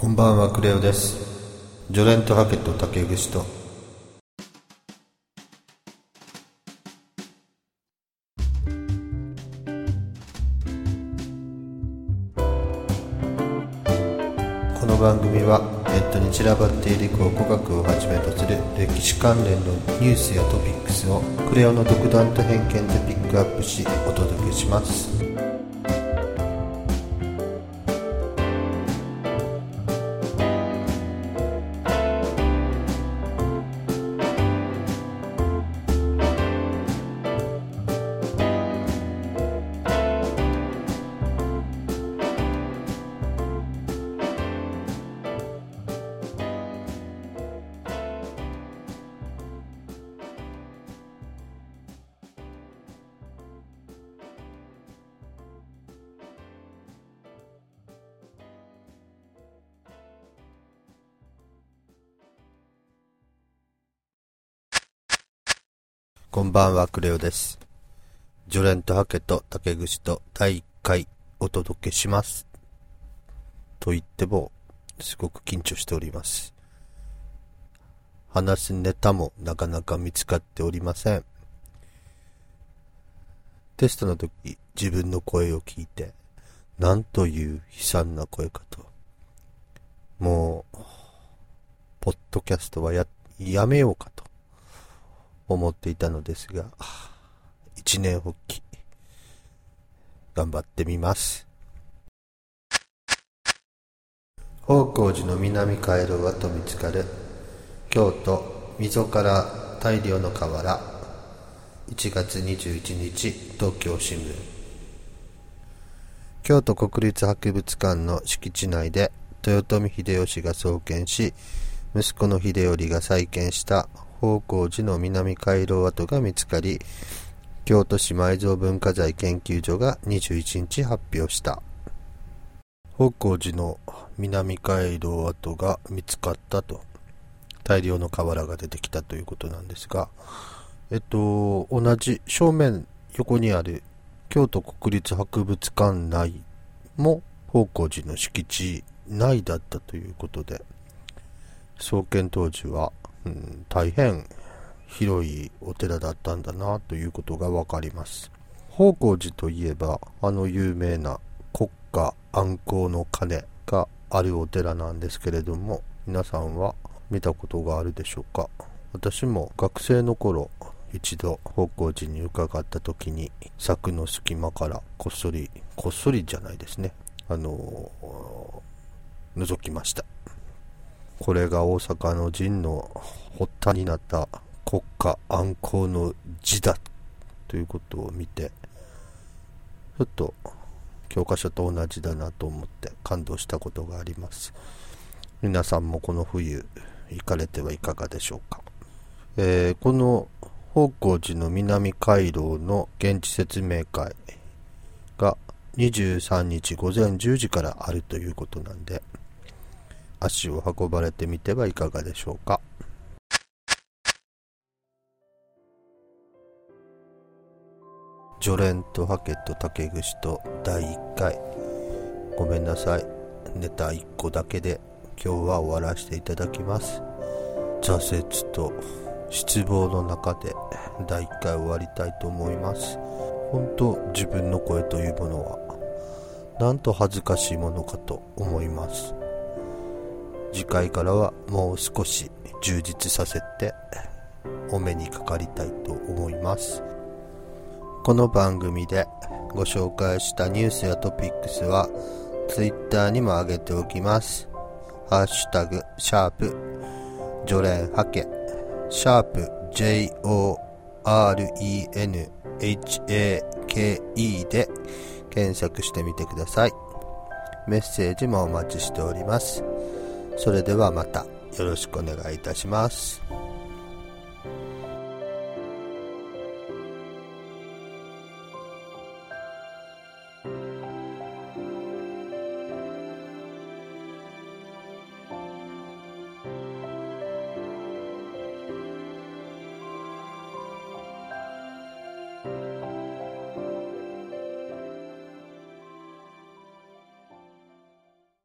こんばんはクレオです。ジョレントハケと竹串と。この番組はネットに散らばっている考古学をはじめとする歴史関連のニュースやトピックスをクレオの独断と偏見でピックアップしお届けします。こんばんは、クレオです。ジョレントハケと竹串と第1回お届けします。と言っても、すごく緊張しております。話すネタもなかなか見つかっておりません。テストの時、自分の声を聞いて、なんという悲惨な声かと。もう、ポッドキャストはや、やめようかと。思っていたのですが、一年発起、頑張ってみます。宝光寺の南回廊跡見つかる、京都、溝から大量の河原、1月21日、東京新聞。京都国立博物館の敷地内で、豊臣秀吉が創建し、息子の秀頼が再建した宝光寺の南回廊跡が見つかり、京都市埋蔵文化財研究所が21日発表した。宝光寺の南回廊跡が見つかったと、大量の瓦が出てきたということなんですが、えっと、同じ正面横にある京都国立博物館内も宝光寺の敷地内だったということで、創建当時はうん、大変広いお寺だったんだなということがわかります。宝光寺といえば、あの有名な国家安康の鐘があるお寺なんですけれども、皆さんは見たことがあるでしょうか？私も学生の頃、一度宝光寺に伺った時に柵の隙間からこっそり、こっそりじゃないですね、あのー、覗きました。これが大阪の陣の発端になった国家安康の字だということを見て、ちょっと教科書と同じだなと思って感動したことがあります。皆さんもこの冬行かれてはいかがでしょうか。えー、この宝光寺の南回廊の現地説明会が23日午前10時からあるということなんで、足を運ばれてみてはいかがでしょうか。ジョレンとハケと竹串と第1回。ごめんなさい。ネタ1個だけで今日は終わらせていただきます。挫折と失望の中で第1回終わりたいと思います。本当自分の声というものはなんと恥ずかしいものかと思います。次回からはもう少し充実させてお目にかかりたいと思います。この番組でご紹介したニュースやトピックスは Twitter にも上げておきます。ハッシュタグシャープジョレンハケシャープ JORENHAKE で検索してみてください。メッセージもお待ちしております。それではまたよろしくお願いいたします。